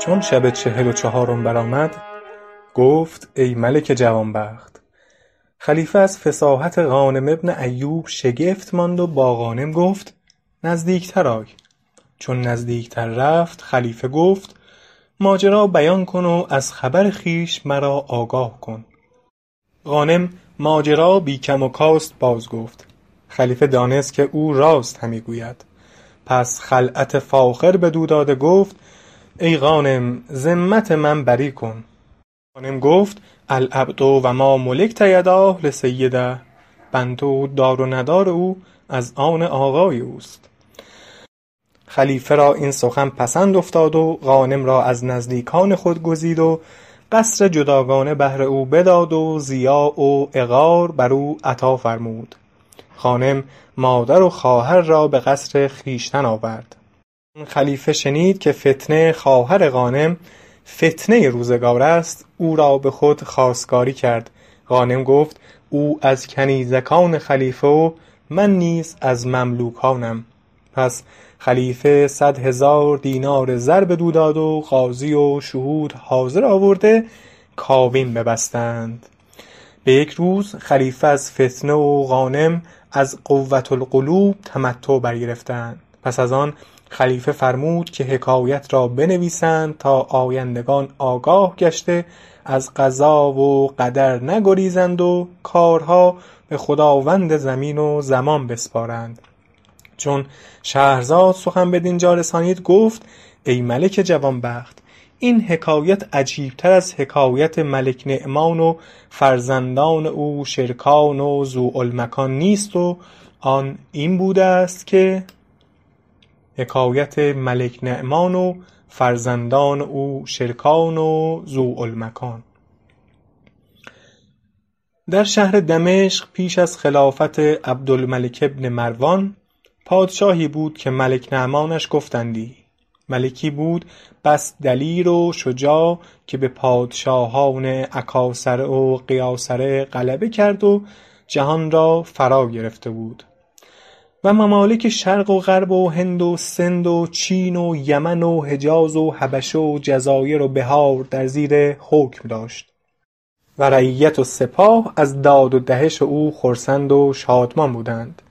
چون شب چهل و چهارم برآمد گفت ای ملک جوانبخت خلیفه از فصاحت غانم بن ایوب شگفت ماند و با غانم گفت نزدیکتر آی. چون نزدیکتر رفت خلیفه گفت ماجرا بیان کن و از خبر خویش مرا آگاه کن. غانم ماجرا بی کم و کاست باز گفت. خلیفه دانست که او راست همی گوید. پس خلعت فاخر بدو داد و گفت ای غانم ذمت من بری کن. غانم گفت العبد و ما ملکت یداه لسیده. بنده و دار و ندار او از آن آقای اوست. خلیفه را این سخن پسند افتاد و غانم را از نزدیکان خود گزید و قصر جداگانه بهر او بداد و ضیاع و عقار بر او عطا فرمود. غانم مادر و خواهر را به قصر خویشتن آورد. خلیفه شنید که فتنه خواهر غانم فتنه روزگار است او را به خود خواستگاری کرد. غانم گفت او از کنیزکان خلیفه و من نیز از مملوکانم. پس خلیفه صد هزار دینار زر بدو داد و قاضی و شهود حاضر آورده کاوین ببستند. به یک روز خلیفه از فتنه و غانم از قوة القلوب تمتع برگرفتند. پس از آن خلیفه فرمود که حکایت را بنویسند تا آیندگان آگاه گشته از قضا و قدر نگریزند و کارها به خداوند زمین و زمان بسپارند. چون شهرزاد سخن بدینجا رسانید گفت ای ملک جوانبخت این حکایت عجیب تر از حکایت ملک نعمان و فرزندان او شرکان و ذوالمکان نیست و آن این بوده است که حکایت ملک نعمان و فرزندان او شرکان و ذوالمکان. در شهر دمشق پیش از خلافت عبدالملک بن مروان پادشاهی بود که ملک نعمانش گفتندی. ملکی بود بس دلیر و شجاع که به پادشاهان اکاسره و قیاصره غلبه کرد و جهان را فرا گرفته بود. و ممالک شرق و غرب و هند و سند و چین و یمن و حجاز و حبشه و جزایر و بحار در زیر حکم داشت. و رعیت و سپاه از داد و دهش او خرسند و شادمان بودند.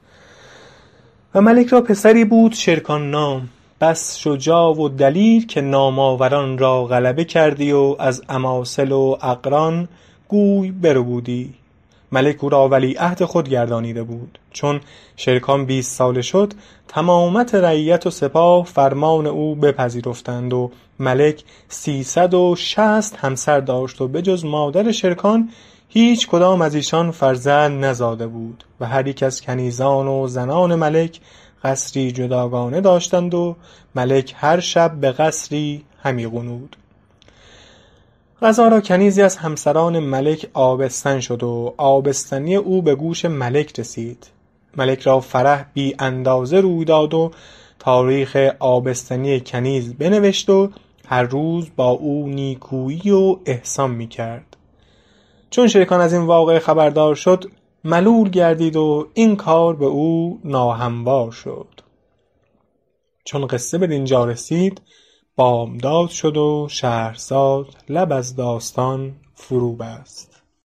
و ملک را پسری بود شرکان نام. بس شجاع و دلیر که نام آوران را غلبه کردی و از اماثل و اقران گوی بربودی. ملک او را ولیعهد خود گردانیده بود. چون شرکان بیست ساله شد تمامت رعیت و سپاه فرمان او بپذیرفتند و ملک سیصد و شصت همسر داشت و بجز مادر شرکان هیچ کدام از ایشان فرزند نزاده بود و هر یک از کنیزان و زنان ملک قصری جداگانه داشتند و ملک هر شب به قصری همی غنود. قضا را کنیزی از همسران ملک آبستن شد و آبستنی او به گوش ملک رسید. ملک را فرح بی اندازه روی داد و تاریخ آبستنی کنیز بنوشت و هر روز با او نیکویی و احسان می کرد چون شرکان از این واقعه خبردار شد ملول گردید و این کار به او ناهموار شد. چون قصه بدینجا رسید بامداد شد و شهرزاد لب از داستان فرو بست